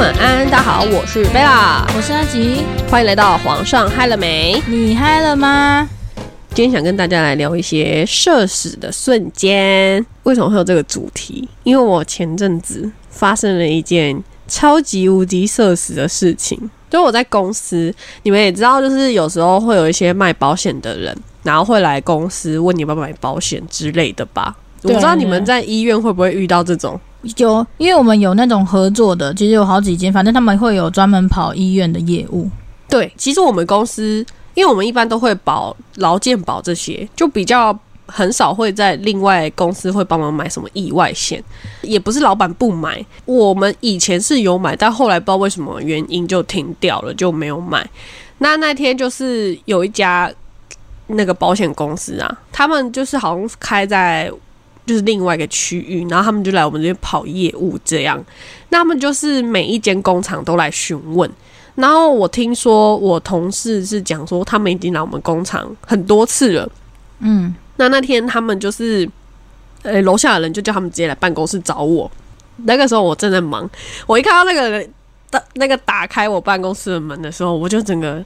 晚安，大家好，我是贝拉，我是阿吉，欢迎来到皇上嗨了没？你嗨了吗？今天想跟大家来聊一些社死的瞬间。为什么会有这个主题？因为我前阵子发生了一件超级无敌社死的事情。就我在公司，你们也知道，就是有时候会有一些卖保险的人，然后会来公司问你要不要买保险之类的吧。我不知道你们在医院会不会遇到这种。有，因为我们有那种合作的，其实有好几间，反正他们会有专门跑医院的业务。对，其实我们公司，因为我们一般都会保劳健保这些，就比较很少会在另外公司会帮忙买什么意外险，也不是老板不买，我们以前是有买，但后来不知道为什么原因就停掉了，就没有买。那那天就是有一家那个保险公司啊，他们就是好像开在。就是另外一个区域，然后他们就来我们这边跑业务，这样。那他们就是每一间工厂都来询问。然后我听说我同事是讲说，他们已经来我们工厂很多次了。嗯，那那天他们就是，呃，楼下的人就叫他们直接来办公室找我。那个时候我正在忙，我一看到那个人的那个打开我办公室的门的时候，我就整个。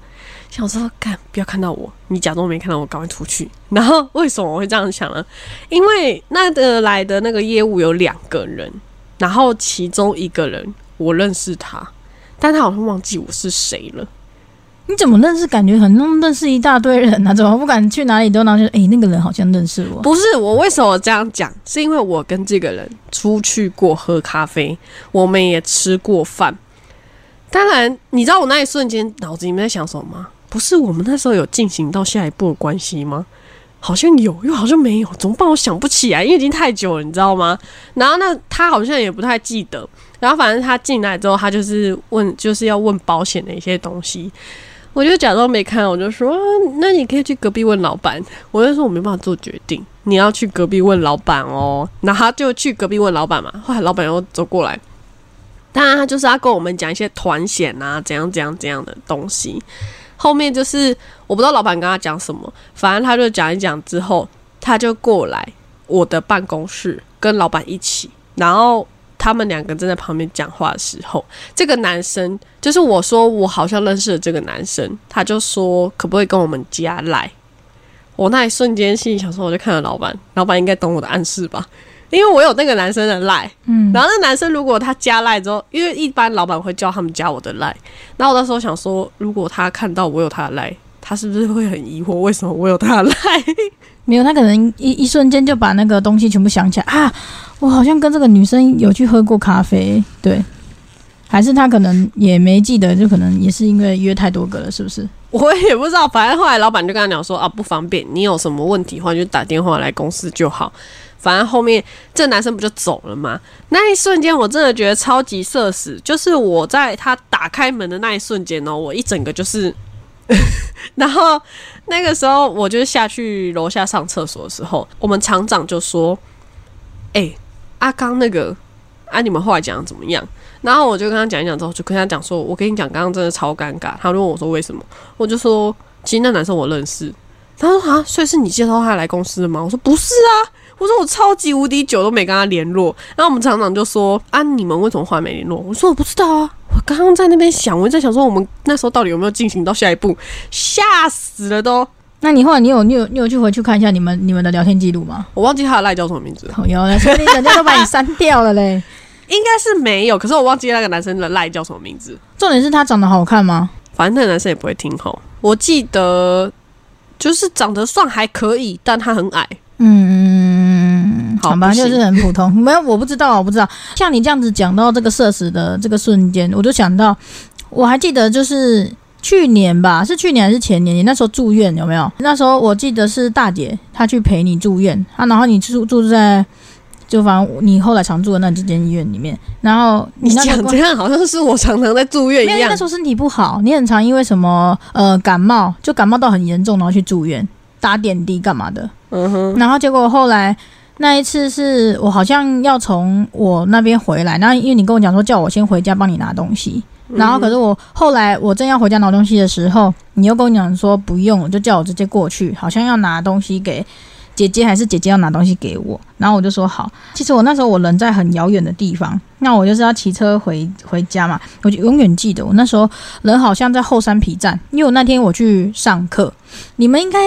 想说，干不要看到我，你假装没看到我，赶快出去。然后为什么我会这样想呢？因为那个来的那个业务有两个人，然后其中一个人我认识他，但他好像忘记我是谁了。你怎么认识？感觉很认识一大堆人啊，怎么不敢去哪里都拿？去哎，那个人好像认识我。不是我为什么这样讲？是因为我跟这个人出去过喝咖啡，我们也吃过饭。当然，你知道我那一瞬间脑子里面在想什么吗？不是我们那时候有进行到下一步的关系吗？好像有，又好像没有，怎么办？我想不起来，因为已经太久了，你知道吗？然后那他好像也不太记得。然后反正他进来之后，他就是问，就是要问保险的一些东西。我就假装没看，我就说：“那你可以去隔壁问老板。”我就说：“我没办法做决定，你要去隔壁问老板哦。”然后他就去隔壁问老板嘛。后来老板又走过来，当然他就是要跟我们讲一些团险啊，怎样怎样怎样的东西。后面就是我不知道老板跟他讲什么，反正他就讲一讲之后，他就过来我的办公室跟老板一起，然后他们两个正在旁边讲话的时候，这个男生就是我说我好像认识了这个男生，他就说可不可以跟我们家来？我那一瞬间心里想说，我就看着老板，老板应该懂我的暗示吧。因为我有那个男生的赖，嗯，然后那男生如果他加赖之后，因为一般老板会叫他们加我的赖，然后我那时候想说，如果他看到我有他的赖，他是不是会很疑惑为什么我有他的赖？没有，他可能一一瞬间就把那个东西全部想起来啊，我好像跟这个女生有去喝过咖啡，对，还是他可能也没记得，就可能也是因为约太多个了，是不是？我也不知道，反正后来老板就跟他讲说啊，不方便，你有什么问题的话就打电话来公司就好。反正后面这男生不就走了吗？那一瞬间我真的觉得超级社死，就是我在他打开门的那一瞬间呢，我一整个就是，然后那个时候我就下去楼下上厕所的时候，我们厂长就说：“哎，阿刚那个啊，你们后来讲怎么样？”然后我就跟他讲一讲之后，就跟他讲说：“我跟你讲，刚刚真的超尴尬。”他问我说：“为什么？”我就说：“其实那男生我认识。”他说：“啊，所以是你介绍他来公司的吗？”我说：“不是啊。”我说我超级无敌久都没跟他联络，然后我们厂长就说啊，你们为什么后来没联络？我说我不知道啊，我刚刚在那边想，我在想说我们那时候到底有没有进行到下一步，吓死了都。那你后来你有你有你有去回去看一下你们你们的聊天记录吗？我忘记他的赖叫什么名字，有，所以人家都把你删掉了嘞。应该是没有，可是我忘记那个男生的赖叫什么名字。重点是他长得好看吗？反正那个男生也不会听吼。我记得就是长得算还可以，但他很矮。嗯，好吧，就是很普通。没有，我不知道，我不知道。像你这样子讲到这个社死的这个瞬间，我就想到，我还记得就是去年吧，是去年还是前年？你那时候住院有没有？那时候我记得是大姐她去陪你住院啊，然后你住住在就反正你后来常住的那几间医院里面，然后你讲这样好像是我常常在住院一样。那时候身体不好，你很常因为什么呃感冒，就感冒到很严重，然后去住院。打点滴干嘛的？嗯哼，然后结果后来那一次是我好像要从我那边回来，然后因为你跟我讲说叫我先回家帮你拿东西，然后可是我后来我正要回家拿东西的时候，你又跟我讲说不用，就叫我直接过去，好像要拿东西给姐姐还是姐姐要拿东西给我，然后我就说好。其实我那时候我人在很遥远的地方，那我就是要骑车回回家嘛。我就永远记得我那时候人好像在后山皮站，因为我那天我去上课。你们应该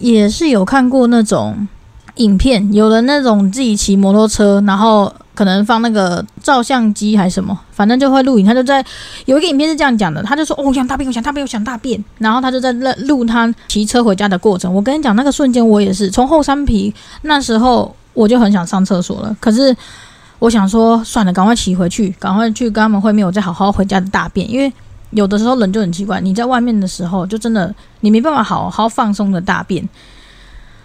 也是有看过那种影片，有人那种自己骑摩托车，然后可能放那个照相机还是什么，反正就会录影。他就在有一个影片是这样讲的，他就说：“哦，我想大便，我想大便，我想大便。”然后他就在录他骑车回家的过程。我跟你讲，那个瞬间我也是从后山皮那时候我就很想上厕所了，可是我想说算了，赶快骑回去，赶快去跟他们会面，我再好好回家的大便，因为。有的时候人就很奇怪，你在外面的时候就真的你没办法好好放松的大便。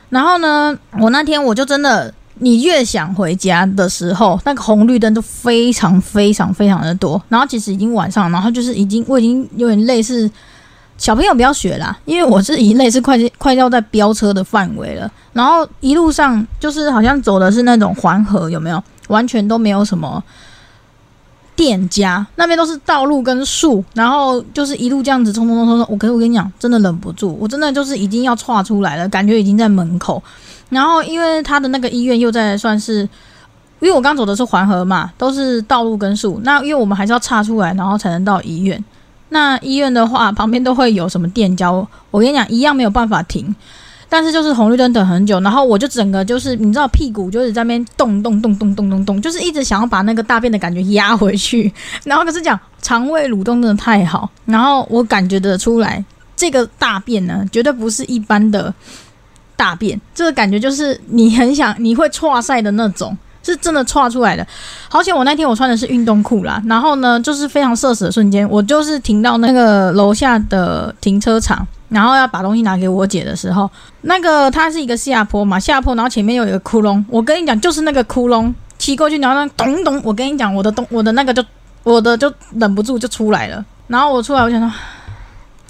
然后呢，我那天我就真的，你越想回家的时候，那个红绿灯都非常非常非常的多。然后其实已经晚上，然后就是已经我已经有点类似小朋友不要学啦，因为我是已经类似快快要在飙车的范围了。然后一路上就是好像走的是那种环河，有没有？完全都没有什么。店家那边都是道路跟树，然后就是一路这样子冲冲冲冲冲。我可是我跟你讲，真的忍不住，我真的就是已经要岔出来了，感觉已经在门口。然后因为他的那个医院又在算是，因为我刚走的是环河嘛，都是道路跟树。那因为我们还是要岔出来，然后才能到医院。那医院的话，旁边都会有什么店家，我跟你讲，一样没有办法停。但是就是红绿灯等很久，然后我就整个就是你知道屁股就是在那边动动动动动动动，就是一直想要把那个大便的感觉压回去。然后可是讲肠胃蠕动真的太好，然后我感觉得出来这个大便呢绝对不是一般的大便，这个感觉就是你很想你会错晒的那种，是真的错出来的。好险我那天我穿的是运动裤啦，然后呢就是非常社死的瞬间，我就是停到那个楼下的停车场。然后要把东西拿给我姐的时候，那个它是一个下坡嘛，下坡，然后前面有一个窟窿。我跟你讲，就是那个窟窿，骑过去，然后咚咚，我跟你讲，我的东，我的那个就，我的就忍不住就出来了。然后我出来，我想说，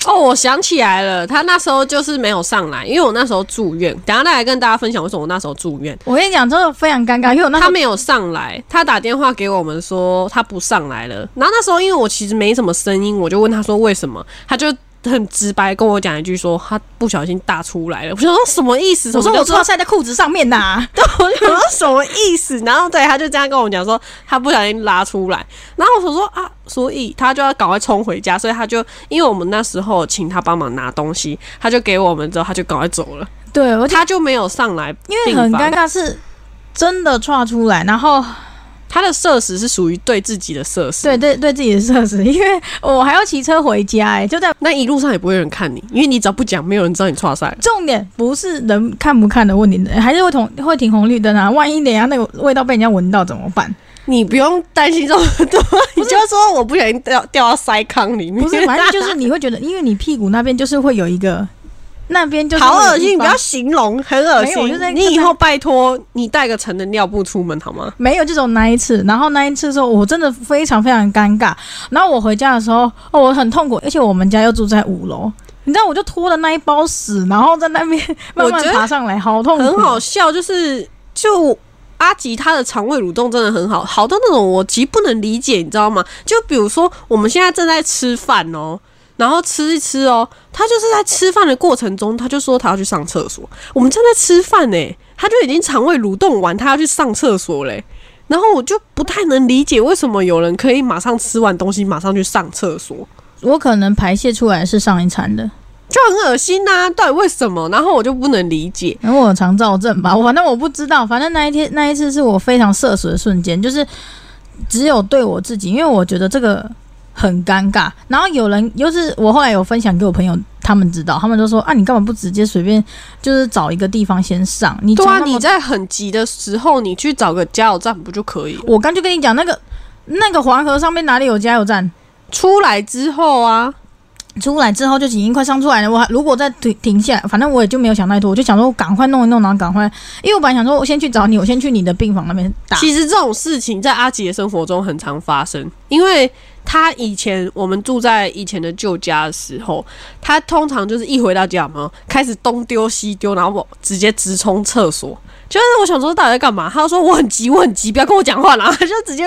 哦，我想起来了，他那时候就是没有上来，因为我那时候住院。等下再来跟大家分享为什么我那时候住院。我跟你讲，真的非常尴尬，因为我那他没有上来，他打电话给我们说他不上来了。然后那时候因为我其实没什么声音，我就问他说为什么，他就。很直白跟我讲一句说他不小心大出来了，我说什么意思？我说我错晒在裤子上面呐，对，我想说什么意思？然后对他就这样跟我讲说他不小心拉出来，然后我说啊，所以他就要赶快冲回家，所以他就因为我们那时候请他帮忙拿东西，他就给我们之后他就赶快走了，对，他就没有上来，因为很尴尬是真的踹出来，然后。他的设施是属于对自己的设施，对对对自己的设施，因为我还要骑车回家，哎，就在那一路上也不会有人看你，因为你只要不讲，没有人知道你错赛。重点不是人看不看的问题，还是会同会停红绿灯啊，万一等下那个味道被人家闻到怎么办？你不用担心这么多，你就说我不小心掉掉到塞坑里面，不是，反正就是你会觉得，因为你屁股那边就是会有一个。那边就是好恶心，你不要形容，很恶心。你以后拜托你带个成人尿布出门好吗？没有，就种那一次。然后那一次的时候，我真的非常非常尴尬。然后我回家的时候，哦，我很痛苦，而且我们家又住在五楼，你知道，我就拖了那一包屎，然后在那边 慢慢爬上来，好痛苦。很好笑，就是就阿吉他的肠胃蠕动真的很好，好到那种我极不能理解，你知道吗？就比如说我们现在正在吃饭哦。然后吃一吃哦，他就是在吃饭的过程中，他就说他要去上厕所。我们正在吃饭呢，他就已经肠胃蠕动完，他要去上厕所嘞。然后我就不太能理解为什么有人可以马上吃完东西马上去上厕所。我可能排泄出来是上一餐的，就很恶心呐。到底为什么？然后我就不能理解。然后我肠燥症吧，反正我不知道。反正那一天那一次是我非常社死的瞬间，就是只有对我自己，因为我觉得这个。很尴尬，然后有人又是我后来有分享给我朋友，他们知道，他们都说啊，你干嘛不直接随便就是找一个地方先上？你对啊，你在很急的时候，你去找个加油站不就可以？我刚就跟你讲，那个那个黄河上面哪里有加油站？出来之后啊，出来之后就已经快上出来了。我如果再停停下，反正我也就没有想太多，我就想说赶快弄一弄，然后赶快，因为我本来想说我先去找你，我先去你的病房那边打。其实这种事情在阿吉的生活中很常发生，因为。他以前我们住在以前的旧家的时候，他通常就是一回到家嘛，开始东丢西丢，然后我直接直冲厕所。就是我想说，到底在干嘛？他说我很急，我很急，不要跟我讲话了，就直接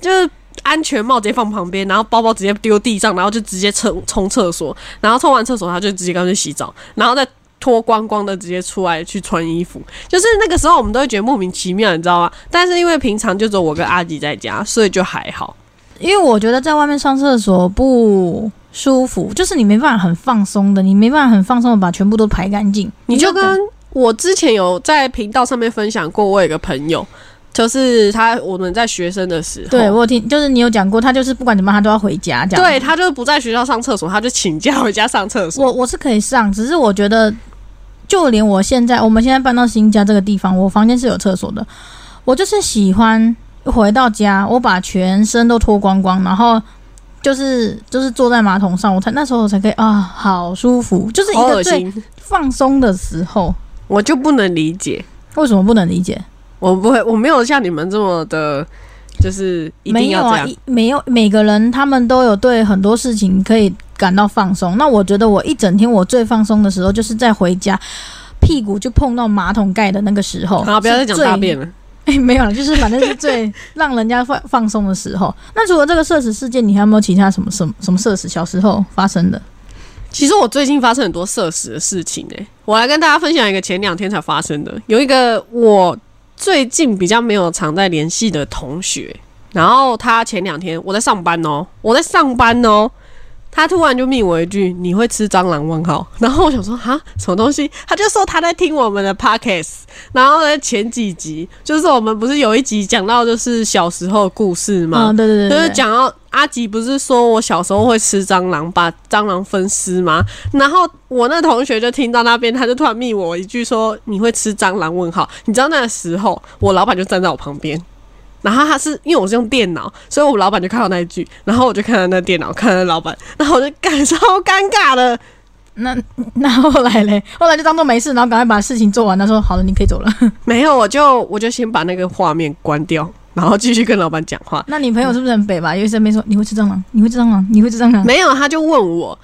就是安全帽直接放旁边，然后包包直接丢地上，然后就直接冲冲厕所，然后冲完厕所他就直接干脆洗澡，然后再脱光光的直接出来去穿衣服，就是那个时候我们都会觉得莫名其妙，你知道吗？但是因为平常就只有我跟阿吉在家，所以就还好。因为我觉得在外面上厕所不舒服，就是你没办法很放松的，你没办法很放松的把全部都排干净，你就跟我之前有在频道上面分享过，我有个朋友，就是他我们在学生的时候，对我有听，就是你有讲过，他就是不管怎么样他都要回家这样。对他就是不在学校上厕所，他就请假回家上厕所。我我是可以上，只是我觉得，就连我现在我们现在搬到新家这个地方，我房间是有厕所的，我就是喜欢回到家，我把全身都脱光光，然后就是就是坐在马桶上，我才那时候我才可以啊，好舒服，就是一个最心，放松的时候。我就不能理解。为什么不能理解？我不会，我没有像你们这么的，就是一定没有啊，要这样。一没有每个人他们都有对很多事情可以感到放松。那我觉得我一整天我最放松的时候，就是在回家屁股就碰到马桶盖的那个时候。好，不要再讲大便了。哎，没有了，就是反正是最 让人家放放松的时候。那除了这个社死事件，你还有没有其他什么什么什么社死小时候发生的？其实我最近发生很多社死的事情诶、我来跟大家分享一个前两天才发生的。有一个我最近比较没有常在联系的同学，然后他前两天我在上班哦，我在上班哦，他突然就密我一句：“你会吃蟑螂？”问号。然后我想说哈，什么东西？他就说他在听我们的 podcast，然后呢前几集就是我们不是有一集讲到就是小时候的故事吗？嗯，对对对就是，讲到阿吉不是说我小时候会吃蟑螂，把蟑螂分尸吗？然后我那同学就听到那边，他就突然密我一句说你会吃蟑螂？问号，你知道那个时候我老板就站在我旁边。然后他是因为我是用电脑，所以我老板就看到那一句，然后我就看到那电脑，看到老板，然后我就感超尴尬的。那 那后来嘞，后来就当做没事，然后赶快把事情做完。他说：“好了，你可以走了。没有，我就我就先把那个画面关掉，然后继续跟老板讲话”。那你朋友是不是很北吧？因为身边说你会吃蟑螂，你会吃蟑螂，你会吃蟑螂。没有，他就问我，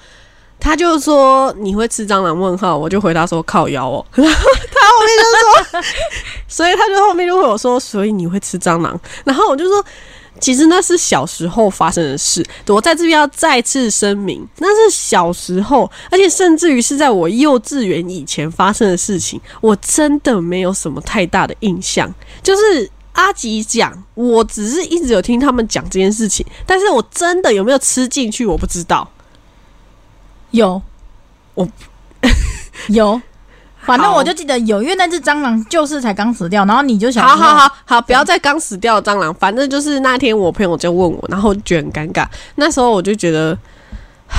他就说你会吃蟑螂？问号，我就回答说靠腰哦。然后他后面就说，所以他就后面就会我说，所以你会吃蟑螂？然后我就说。其实那是小时候发生的事，我在这边要再次声明，那是小时候，而且甚至于是在我幼稚园以前发生的事情，我真的没有什么太大的印象。就是阿吉讲，我只是一直有听他们讲这件事情，但是我真的有没有吃进去，我不知道。有，我 有，反正我就记得有，因为那只蟑螂就是才刚死掉，然后你就想，好好，好好，不要再刚死掉的蟑螂。反正就是那天我朋友就问我，然后就觉得很尴尬。那时候我就觉得，唉，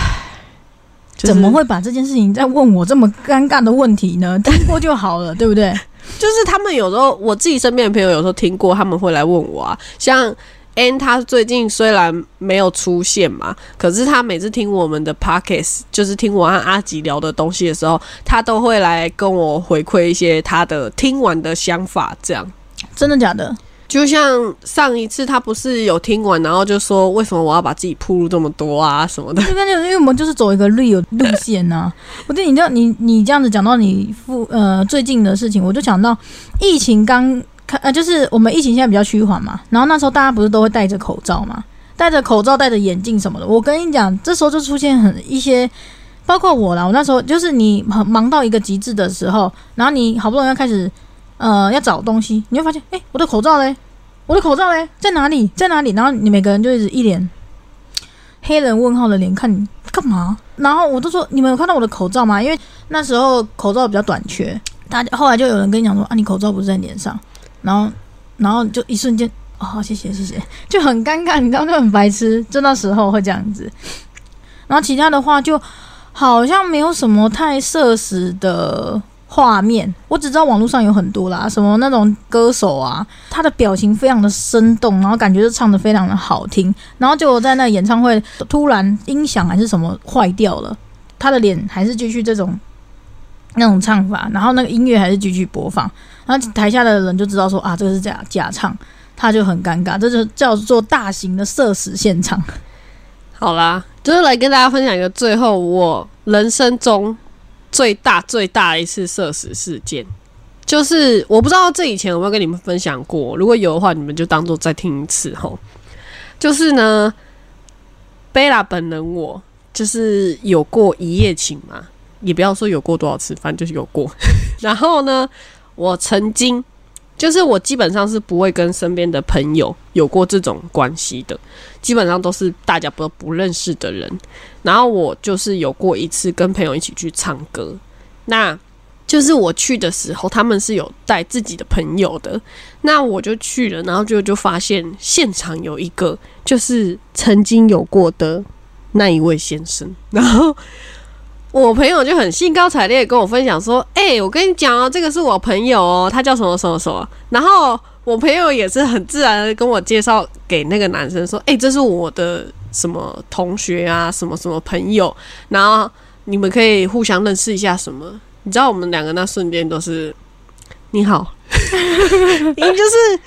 就是怎么？会把这件事情再问我这么尴尬的问题呢？听过就好了，对不对？就是他们有时候我自己身边的朋友有时候听过，他们会来问我啊，像。N 他最近虽然没有出现嘛，可是他每次听我们的 podcast，就是听我和阿吉聊的东西的时候，他都会来跟我回馈一些他的听完的想法，这样。真的假的？就像上一次他不是有听完，然后就说为什么我要把自己铺路这么多啊什么的。因为因为我们就是走一个 real 路线呐、我觉得你这样你你这样子讲到你父呃最近的事情，我就想到疫情刚看呃，就是我们疫情现在比较趋缓嘛，然后那时候大家不是都会戴着口罩嘛，戴着口罩、戴着眼镜什么的。我跟你讲，这时候就出现很一些，包括我啦，我那时候就是你很忙到一个极致的时候，然后你好不容易要开始呃要找东西，你会发现，哎、我的口罩嘞，我的口罩嘞，在哪里，在哪里？然后你每个人就一直一脸黑人问号的脸看你干嘛？然后我都说你们有看到我的口罩吗？因为那时候口罩比较短缺，大家后来就有人跟你讲说啊，你口罩不是在脸上，然后然后就一瞬间哦，谢谢谢谢，就很尴尬，你知道就很白痴，就那时候会这样子。然后其他的话就好像没有什么太社死的画面，我只知道网络上有很多啦，什么那种歌手啊，他的表情非常的生动，然后感觉就唱的非常的好听，然后就在那演唱会突然音响还是什么坏掉了，他的脸还是继续这种那种唱法，然后那个音乐还是继续播放，然后台下的人就知道说啊，这个是假假唱，他就很尴尬，这就叫做大型的社死现场。好啦，就是来跟大家分享一个最后我人生中最大最大一次社死事件，就是我不知道这以前有没有跟你们分享过，如果有的话，你们就当做再听一次吼。就是呢，贝拉本人我就是有过一夜情嘛，也不要说有过多少次，反正就是有过。然后呢，我曾经就是我基本上是不会跟身边的朋友有过这种关系的，基本上都是大家不不认识的人。然后我就是有过一次跟朋友一起去唱歌，那就是我去的时候，他们是有带自己的朋友的，那我就去了，然后就就发现现场有一个就是曾经有过的那一位先生，然后。我朋友就很兴高采烈跟我分享说：“哎、我跟你讲哦，这个是我朋友哦，他叫什么什么什么。”然后我朋友也是很自然的跟我介绍给那个男生说：“哎、这是我的什么同学啊，什么什么朋友，然后你们可以互相认识一下什么。”你知道我们两个那瞬间都是你好，因为就是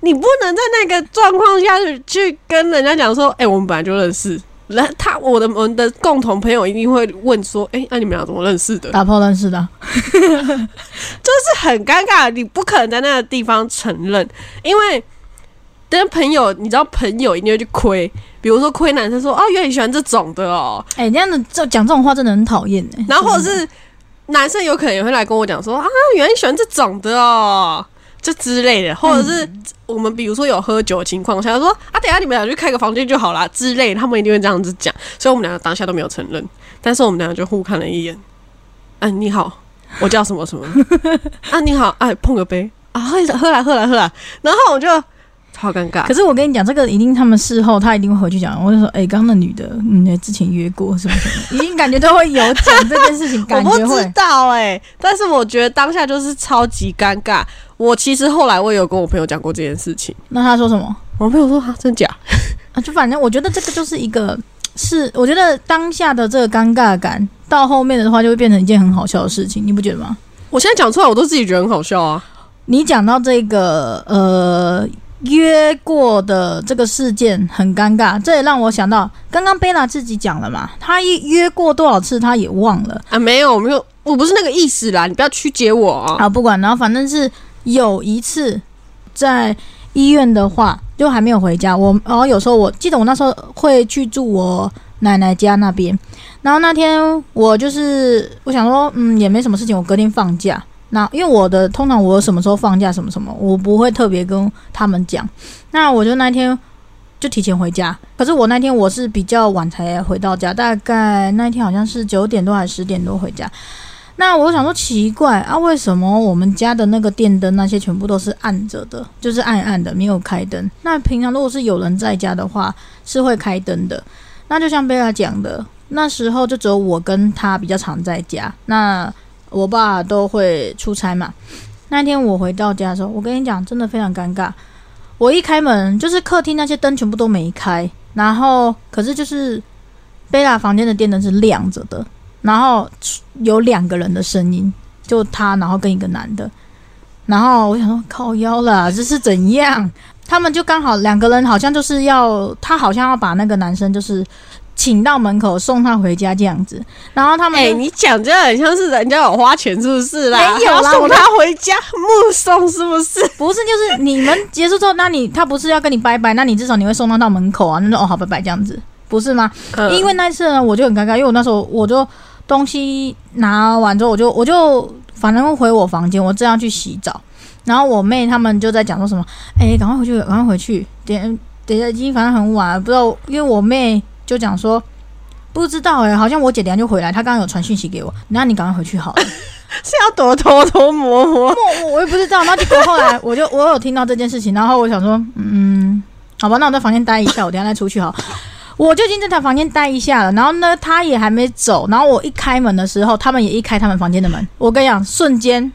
你不能在那个状况下去去跟人家讲说：“哎、我们本来就认识。”然后他我的我们的共同朋友一定会问说：“哎、那、你们俩怎么认识的？”打炮认识的。就，是很尴尬，你不可能在那个地方承认，因为跟朋友，你知道朋友一定会去亏，比如说亏男生说哦，原来你喜欢这种的哦，哎、这样的这讲这种话真的很讨厌哎。然后或者是男生有可能也会来跟我讲说啊，原来你喜欢这种的哦，这之类的，或者是我们比如说有喝酒的情况下说啊，等下你们俩去开个房间就好啦之类的，他们一定会这样子讲，所以我们两个当下都没有承认，但是我们两个就互看了一眼，嗯、你好，我叫什么什么，啊你好，哎碰个杯。啊，喝喝来喝来喝来，然后我就超尴尬可，是我跟你讲，这个一定他们事后他一定会回去讲，我就说，哎、刚刚那女的，嗯，之前约过什么什么，一定感觉都会有讲这件事情，我不知。道哎、但是我觉得当下就是超级尴尬。我其实后来我也有跟我朋友讲过这件事情，那他说什么？我朋友说啊，真假？啊，就反正我觉得这个就是一个，是我觉得当下的这个尴尬感，到后面的话就会变成一件很好笑的事情，你不觉得吗？我现在讲出来，我都自己觉得很好笑啊。你讲到这个呃约过的这个事件很尴尬，这也让我想到刚刚贝拉自己讲了嘛，他一约过多少次他也忘了啊，没有，没有，我不是那个意思啦，你不要曲解我啊。啊，不管，然后反正是有一次在医院的话，就还没有回家，我然后有时候我记得我那时候会去住我奶奶家那边，然后那天我就是我想说，嗯，也没什么事情，我隔天放假。那因为我的通常我什么时候放假什么什么，我不会特别跟他们讲。那我就那天就提前回家，可是我那天我是比较晚才回到家，大概那天好像是九点多还是十点多回家。那我想说奇怪啊，为什么我们家的那个电灯那些全部都是暗着的，就是暗暗的，没有开灯？那平常如果是有人在家的话，是会开灯的。那就像贝拉讲的，那时候就只有我跟他比较常在家，那我爸都会出差嘛。那天我回到家的时候，我跟你讲，真的非常尴尬。我一开门，就是客厅那些灯全部都没开，然后可是就是贝拉房间的电灯是亮着的，然后有两个人的声音，就他，然后跟一个男的，然后我想说靠腰了，这是怎样？他们就刚好两个人，好像就是要他好像要把那个男生就是请到门口送他回家这样子，然后他们哎、就你讲这很像是人家有花钱，是不是啦？没有送他回家，目送是不是？不是就是你们结束之后，那你他不是要跟你拜拜，那你至少你会送他到门口啊，那就哦好拜拜这样子，不是吗？嗯因为那次呢，我就很尴尬，因为我那时候我就东西拿完之后，我就我就反正回我房间，我正要去洗澡，然后我妹他们就在讲说什么，哎、赶快回去，赶快回去，等等一下已经反正很晚了，不知道，因为我妹就讲说。不知道哎、好像我姐等下就回来，她刚刚有传讯息给我，那你赶快回去好了。是要躲偷偷摸摸？我也不知道，然后结果后来我就我有听到这件事情，然后我想说，嗯，好吧，那我在房间待一下，我等下再出去好。我就已经在他房间待一下了，然后呢，他也还没走，然后我一开门的时候，他们也一开他们房间的门，我跟你讲，瞬间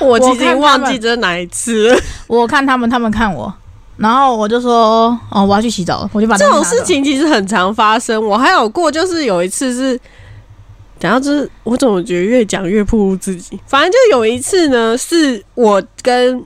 我已经忘记这是哪一次了。我看他们，他们看我，然后我就说，哦，我要去洗澡了，我就把这种事情其实很常发生。我还有过，就是有一次是，等下就是我怎么觉得越讲越暴露自己。反正就有一次呢，是我跟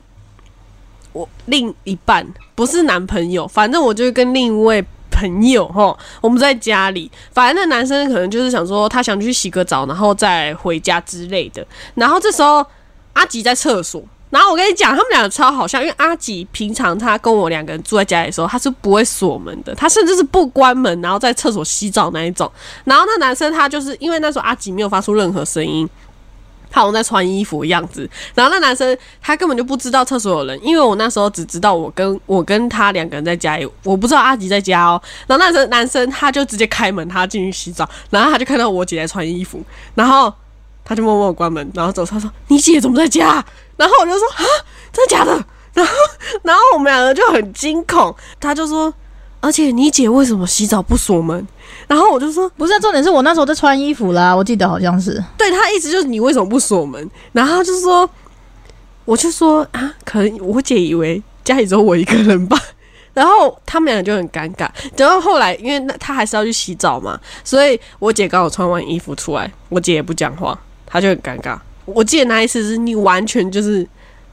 我另一半，不是男朋友，反正我就是跟另一位朋友哈，我们在家里，反正那男生可能就是想说他想去洗个澡，然后再回家之类的。然后这时候阿吉在厕所。然后我跟你讲，他们两个超好笑，因为阿吉平常他跟我两个人住在家里的时候，他是不会锁门的，他甚至是不关门，然后在厕所洗澡那一种。然后那男生他就是因为那时候阿吉没有发出任何声音。他好像在穿衣服的样子，然后那男生他根本就不知道厕所有人，因为我那时候只知道我跟我跟他两个人在家里，我不知道阿吉在家哦。然后那时候男生他就直接开门，他进去洗澡，然后他就看到我姐在穿衣服，然后他就默默关门，然后走，他说：“你姐怎么在家？”然后我就说：“啊，真的假的？”然后然后我们两个就很惊恐，他就说：“而且你姐为什么洗澡不锁门？”然后我就说，不是，重点是我那时候在穿衣服啦，我记得好像是。对他意思就是你为什么不锁门？然后就说，我就说啊，可能我姐以为家里只有我一个人吧。然后他们俩就很尴尬。然后后来，因为那他还是要去洗澡嘛，所以我姐刚好穿完衣服出来，我姐也不讲话，他就很尴尬。我记得那一次是你完全就是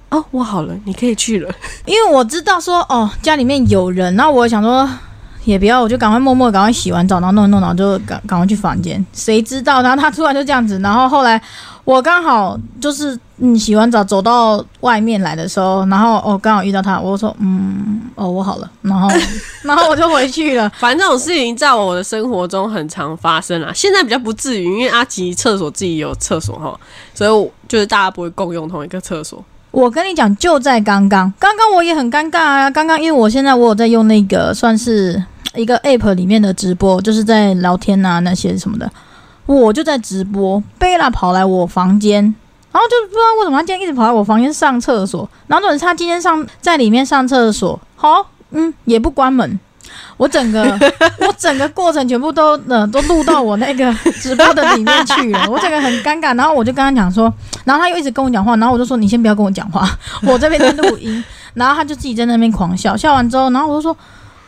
哦，我好了，你可以去了，因为我知道说哦，家里面有人，然后我想说。也不要，我就赶快默默赶快洗完澡，然后弄一弄，然后就赶赶快去房间。谁知道，然后他突然就这样子，然后后来我刚好就是嗯洗完澡走到外面来的时候，然后哦刚好遇到他，我说嗯哦我好了，然后 然后我就回去了。反正这种事情在我的生活中很常发生啊，现在比较不至于，因为阿吉厕所自己有厕所哈，所以就是大家不会共用同一个厕所。我跟你讲，就在刚刚，刚刚我也很尴尬啊。刚刚因为我现在我有在用那个算是一个 app 里面的直播，就是在聊天啊那些什么的，我就在直播。贝拉跑来我房间，然后就不知道为什么他今天一直跑来我房间上厕所，然后总是他今天上在里面上厕所，好，嗯，也不关门。我整个 我整个过程全部都呃都录到我那个直播的里面去了，我整个很尴尬。然后我就跟他讲说，然后他又一直跟我讲话，然后我就说你先不要跟我讲话，我这边在录音。然后他就自己在那边狂笑，笑完之后，然后我就说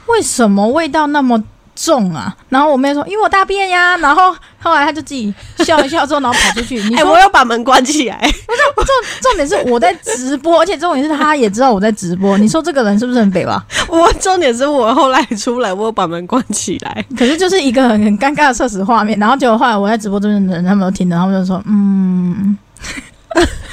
为什么味道那么？重啊！然后我妹说：“因为我大便呀。”然后后来他就自己笑一笑之后，然后跑出去。哎，我要把门关起来。不是，重重点是我在直播，而且重点是他也知道我在直播。你说这个人是不是很北吧？我重点是我后来出来，我把门关起来。可是就是一个很很尴尬的测试画面。然后结果后来我在直播这边的人他们都听着，他们就说：“嗯，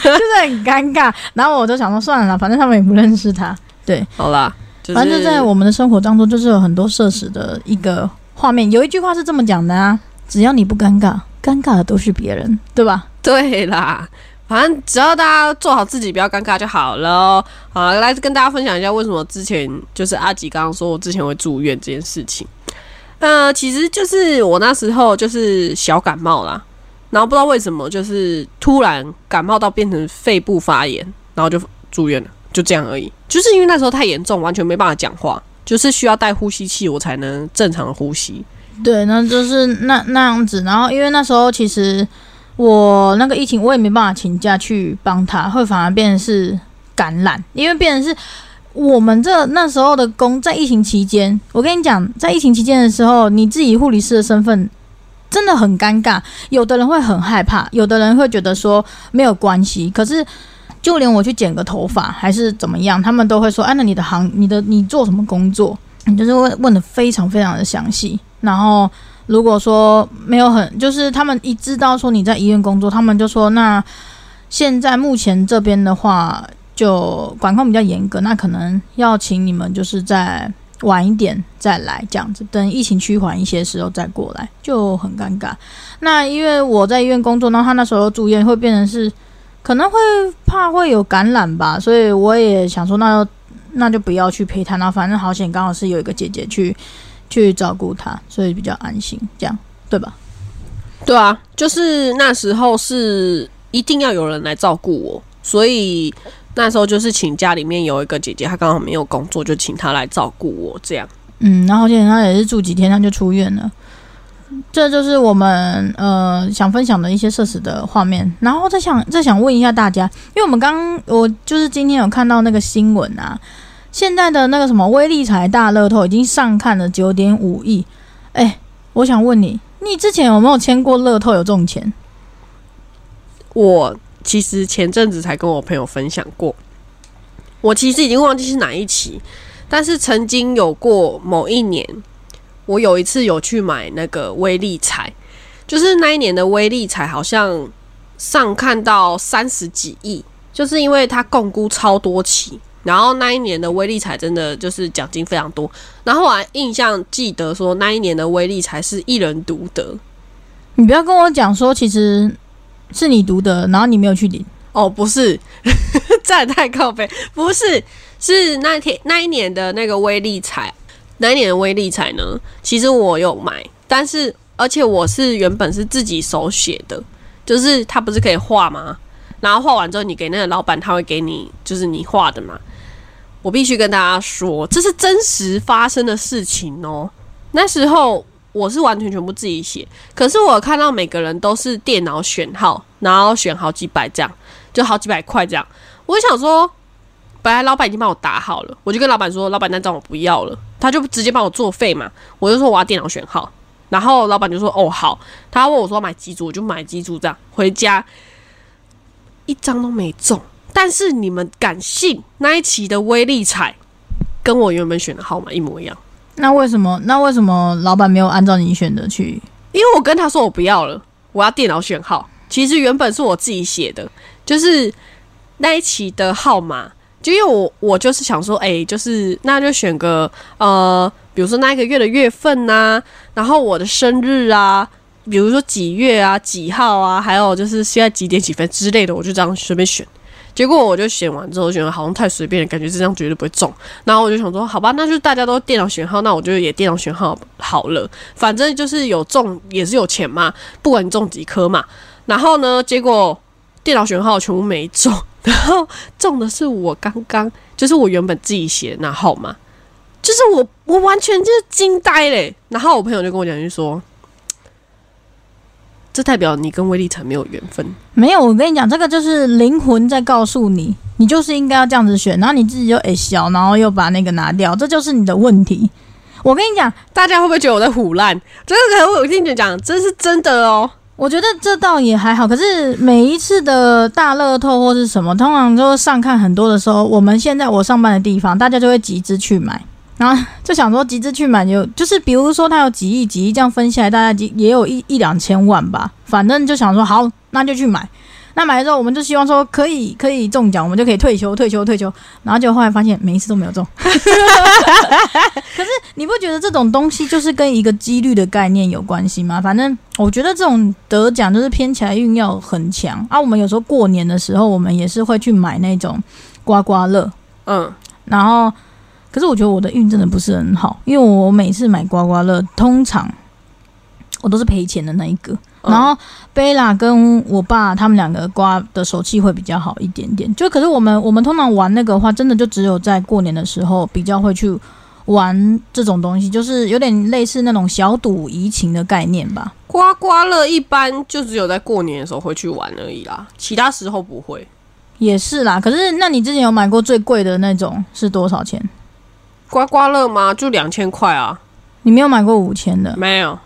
就是很尴尬。”然后我就想说算了，反正他们也不认识他。对，好啦。反正在我们的生活当中，就是有很多社死的一个画面。有一句话是这么讲的啊：只要你不尴尬，尴尬的都是别人，对吧？对啦，反正只要大家做好自己，不要尴尬就好了。好，来跟大家分享一下为什么之前就是阿吉刚刚说我之前会住院这件事情。呃，其实就是我那时候就是小感冒啦，然后不知道为什么就是突然感冒到变成肺部发炎，然后就住院了。就这样而已，就是因为那时候太严重，完全没办法讲话，就是需要带呼吸器，我才能正常的呼吸。对，那就是那那样子。然后因为那时候其实我那个疫情，我也没办法请假去帮他，会反而变成是感染，因为变成是我们这那时候的工在疫情期间，我跟你讲，在疫情期间的时候，你自己护理师的身份真的很尴尬，有的人会很害怕，有的人会觉得说没有关系，可是。就连我去剪个头发还是怎么样，他们都会说：“哎，那你的行，你的你做什么工作？”你就是问问的非常非常的详细。然后如果说没有很，就是他们一知道说你在医院工作，他们就说：“那现在目前这边的话，就管控比较严格，那可能要请你们就是在晚一点再来这样子，等疫情趋缓一些时候再过来，就很尴尬。那因为我在医院工作，然后他那时候住院，会变成是。”可能会怕会有感染吧，所以我也想说，那那就不要去陪他。那反正好险，刚好是有一个姐姐去去照顾他，所以比较安心，这样对吧？对啊，就是那时候是一定要有人来照顾我，所以那时候就是请家里面有一个姐姐，她刚好没有工作，就请她来照顾我，这样。嗯，然后现在她也是住几天，她就出院了。这就是我们呃想分享的一些设施的画面，然后再想再想问一下大家，因为我们刚我就是今天有看到那个新闻啊，现在的那个什么威力彩大乐透已经上看了九点五亿，哎，我想问你，你之前有没有签过乐透有中钱？我其实前阵子才跟我朋友分享过，我其实已经忘记是哪一期，但是曾经有过某一年。我有一次有去买那个威力彩，就是那一年的威力彩好像上看到三十几亿，就就是因为他共估超多期，然后那一年的威力彩真的就是奖金非常多，然后我还印象记得说那一年的威力彩是一人独得。你不要跟我讲说，其实是你独得，然后你没有去领。哦，不是，这也太靠背，不是，是那天那一年的那个威力彩，那一年的威力彩呢？其实我有买，但是而且我是原本是自己手写的，就是他不是可以画吗？然后画完之后，你给那个老板，他会给你就是你画的嘛。我必须跟大家说，这是真实发生的事情哦。那时候我是完全全部自己写，可是我看到每个人都是电脑选号，然后选好几百这样。就好几百块这样，我想说，本来老板已经帮我打好了，我就跟老板说，老板那张我不要了，他就直接帮我作废嘛。我就说我要电脑选号，然后老板就说哦好，他问我说买几组，我就买几组这样，回家一张都没中。但是你们敢信那一期的威力彩跟我原本选的号码一模一样？那为什么？那为什么老板没有按照你选的去？因为我跟他说我不要了，我要电脑选号。其实原本是我自己写的。就是那一期的号码，就因为我我就是想说，哎，就是那就选个呃，比如说那一个月的月份呐，然后我的生日啊，比如说几月啊、几号啊，还有就是现在几点几分之类的，我就这样随便选。结果我就选完之后，觉得好像太随便，感觉这张绝对不会中。然后我就想说，好吧，那就大家都电脑选号，那我就也电脑选号好了，反正就是有中也是有钱嘛，不管你中几颗嘛。然后呢，结果。电脑选号全部没中，然后中的是我刚刚就是我原本自己写的那号码，就是我我完全就是惊呆嘞。然后我朋友就跟我讲，就说这代表你跟威力城没有缘分。没有，我跟你讲，这个就是灵魂在告诉你，你就是应该要这样子选，然后你自己就诶笑，然后又把那个拿掉，这就是你的问题。我跟你讲，大家会不会觉得我在胡乱？真的我听你讲，这是真的哦。我觉得这倒也还好，可是每一次的大乐透或是什么，通常都上看很多的时候，我们现在我上班的地方，大家就会集资去买，然后 就想说集资去买，就就是比如说他有几亿几亿这样分下来，大家也有一一两千万吧，反正就想说好，那就去买。那买了之后，我们就希望说可以可以中奖，我们就可以退休退休退休。然后就后来发现每一次都没有中。可是你不觉得这种东西就是跟一个几率的概念有关系吗？反正我觉得这种得奖就是偏起来运要很强啊。我们有时候过年的时候，我们也是会去买那种刮刮乐。嗯，然后可是我觉得我的运真的不是很好，因为我每次买刮刮乐，通常我都是赔钱的那一个。然后贝拉跟我爸他们两个刮的手气会比较好一点点，就可是我们我们通常玩那个的话，真的就只有在过年的时候比较会去玩这种东西，就是有点类似那种小赌怡情的概念吧。刮刮乐一般就只有在过年的时候会去玩而已啦，其他时候不会。也是啦，可是那你之前有买过最贵的那种是多少钱？刮刮乐吗？就两千块啊。你没有买过五千的？没有。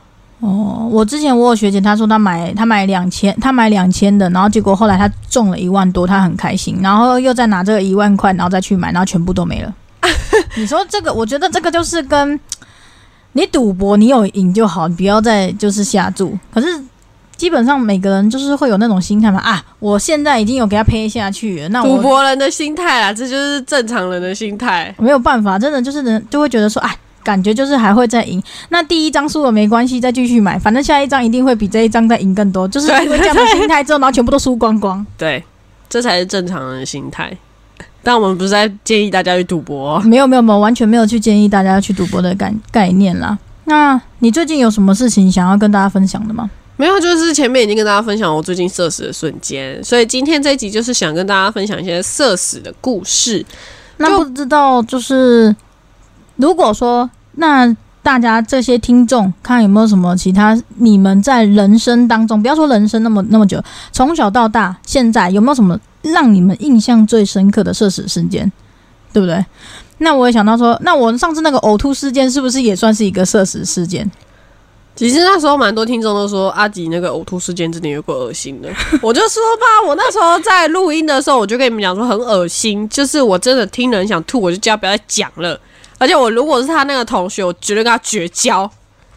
哦，我之前我有学姐，她说她买她买两千，她买两千的，然后结果后来她中了一万多，她很开心，然后又再拿这个一万块，然后再去买，然后全部都没了。你说这个，我觉得这个就是跟你赌博，你有赢就好，你不要再就是下注。可是基本上每个人就是会有那种心态嘛，啊，我现在已经有给他赔下去，那赌博人的心态啊，这就是正常人的心态，没有办法，真的就是人就会觉得说，哎。感觉就是还会再赢，那第一张输了没关系，再继续买，反正下一张一定会比这一张再赢更多，就是因为这样的心态之后，然后全部都输光光。对，这才是正常人的心态。但我们不是在建议大家去赌博，没有没有没有，完全没有去建议大家去赌博的概概念啦。那你最近有什么事情想要跟大家分享的吗？没有，就是前面已经跟大家分享我最近社死的瞬间，所以今天这一集就是想跟大家分享一些社死的故事。那不知道就是。如果说那大家这些听众看有没有什么其他你们在人生当中，不要说人生那么那么久，从小到大现在有没有什么让你们印象最深刻的社死事件，对不对？那我也想到说，那我上次那个呕吐事件是不是也算是一个社死事件？其实那时候蛮多听众都说阿吉那个呕吐事件真的有够恶心的，我就说吧，我那时候在录音的时候，我就跟你们讲说很恶心，就是我真的听人想吐，我就叫不要再讲了。而且我如果是他那个同学，我绝对跟他绝交。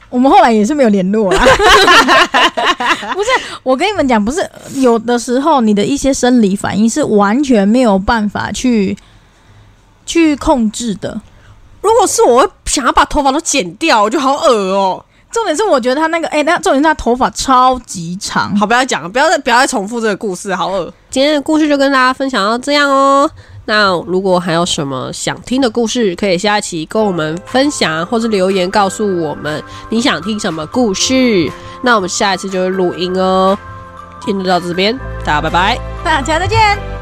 我们后来也是没有联络啊。不是，我跟你们讲，不是有的时候你的一些生理反应是完全没有办法去去控制的。如果是我会想要把头发都剪掉，我就好恶哦、重点是我觉得他那个，哎、那重点是他头发超级长，好，不要讲了，不要再不要再重复这个故事，好恶。今天的故事就跟大家分享到这样哦。那如果还有什么想听的故事，可以下一期跟我们分享，或是留言告诉我们你想听什么故事。那我们下一次就会录音哦。今天就到这边，大家拜拜。大家再见。